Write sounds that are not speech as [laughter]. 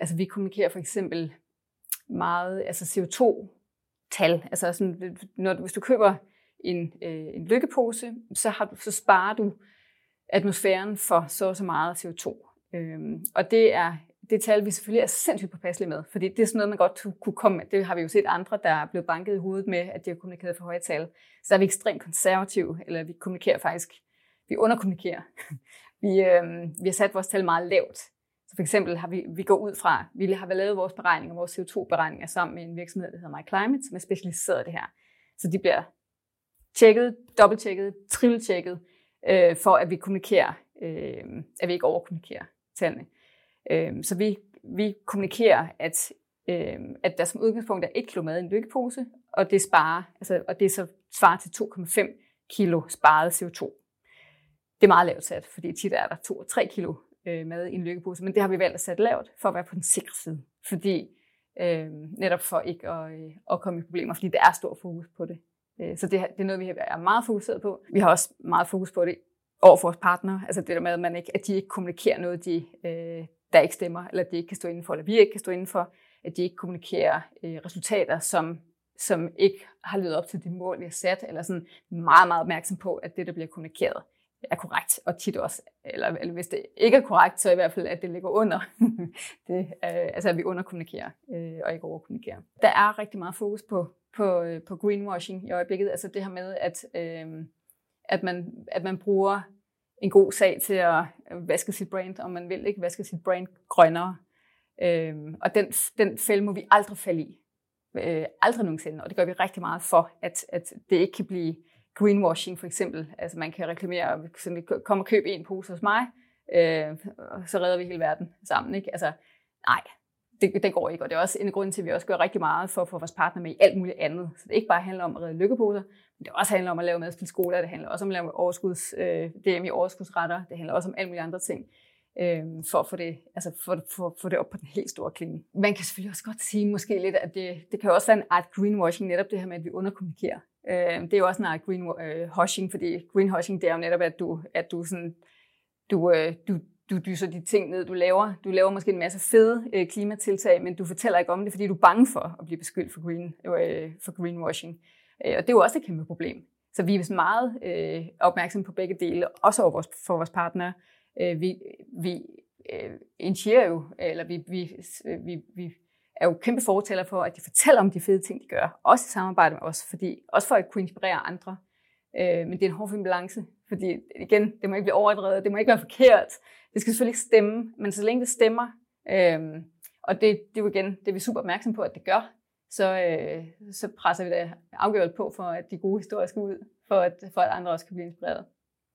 Altså vi kommunikerer for eksempel meget altså CO2-tal. Altså sådan, når, hvis du køber en, øh, en lykkepose, så, har du, så sparer du atmosfæren for så og så meget CO2. Øhm, og det er det tal, vi selvfølgelig er sindssygt påpasselige med, fordi det er sådan noget, man godt kunne komme med. Det har vi jo set andre, der er blevet banket i hovedet med, at de har kommunikeret for høje tal. Så der er vi ekstremt konservative, eller vi kommunikerer faktisk, vi underkommunikerer. [laughs] vi, øh, vi har sat vores tal meget lavt. Så for eksempel har vi, vi går ud fra, vi har lavet vores beregninger, vores CO2-beregninger sammen med en virksomhed, der hedder MyClimate, som er specialiseret i det her. Så de bliver tjekket, dobbelttjekket, trippeltjekket, øh, for at vi kommunikerer, øh, at vi ikke overkommunikerer tallene. Øh, så vi, vi kommunikerer, at, øh, at der som udgangspunkt er 1 kilo mad i en lykkepose, og det, sparer, altså, og det så svarer til 2,5 kilo sparet CO2. Det er meget lavt sat, fordi tit er der 2-3 kilo øh, mad i en lykkepose, men det har vi valgt at sætte lavt for at være på den sikre side. Fordi øh, netop for ikke at, øh, at komme i problemer, fordi der er stor fokus på det. Øh, så det, det er noget, vi er meget fokuseret på. Vi har også meget fokus på det over for vores partnere. Altså det der med, at, man ikke, at de ikke kommunikerer noget, de, øh, der ikke stemmer, eller de ikke kan stå inden for, eller vi ikke kan stå inden for, at de ikke kommunikerer øh, resultater, som, som ikke har levet op til de mål, vi har sat, eller sådan meget, meget opmærksom på, at det, der bliver kommunikeret, er korrekt, og tit også, eller, eller hvis det ikke er korrekt, så i hvert fald, at det ligger under. [laughs] det, øh, altså, at vi underkommunikerer øh, og ikke overkommunikerer. Der er rigtig meget fokus på, på, øh, på greenwashing i øjeblikket, altså det her med, at, øh, at, man, at man bruger en god sag til at øh, vaske sit brand, om man vil ikke vaske sit brand grønnere. Øh, og den, den fælde må vi aldrig falde i. Øh, aldrig nogensinde. Og det gør vi rigtig meget for, at, at det ikke kan blive greenwashing for eksempel. Altså man kan reklamere, sådan, kom og køb en pose hos mig, øh, og så redder vi hele verden sammen. Ikke? Altså, nej, det, det går ikke. Og det er også en grund til, at vi også gør rigtig meget for at få vores partner med i alt muligt andet. Så det ikke bare handler om at redde lykkeposer, men det også handler om at lave madspilskoler, det handler også om at lave overskuds, øh, DM i overskudsretter, det handler også om alle mulige andre ting øh, for at få det, altså for, for, for det op på den helt store klinge. Man kan selvfølgelig også godt sige måske lidt, at det, det kan også være en art greenwashing, netop det her med, at vi underkommunikerer. Øh, det er jo også en art greenwashing, øh, fordi greenwashing, det er jo netop, at du, at du sådan, du, øh, du, du dyser de ting ned, du laver. Du laver måske en masse fede øh, klimatiltag, men du fortæller ikke om det, fordi du er bange for at blive beskyldt for, green, øh, for greenwashing. Øh, og det er jo også et kæmpe problem. Så vi er meget øh, opmærksomme på begge dele, også over vores, for vores partnere. Øh, vi vi øh, initierer jo, eller vi, vi, vi, vi er jo kæmpe fortæller for, at de fortæller om de fede ting, de gør. Også i samarbejde med os, fordi, også for at kunne inspirere andre. Øh, men det er en hård balance, fordi igen, det må ikke blive overdrevet, det må ikke være forkert. Det skal selvfølgelig ikke stemme, men så længe det stemmer, øh, og det, det er jo igen, det er vi super opmærksom på, at det gør, så, øh, så presser vi det afgjort på for, at de gode historier skal ud, for at, for at andre også kan blive inspireret.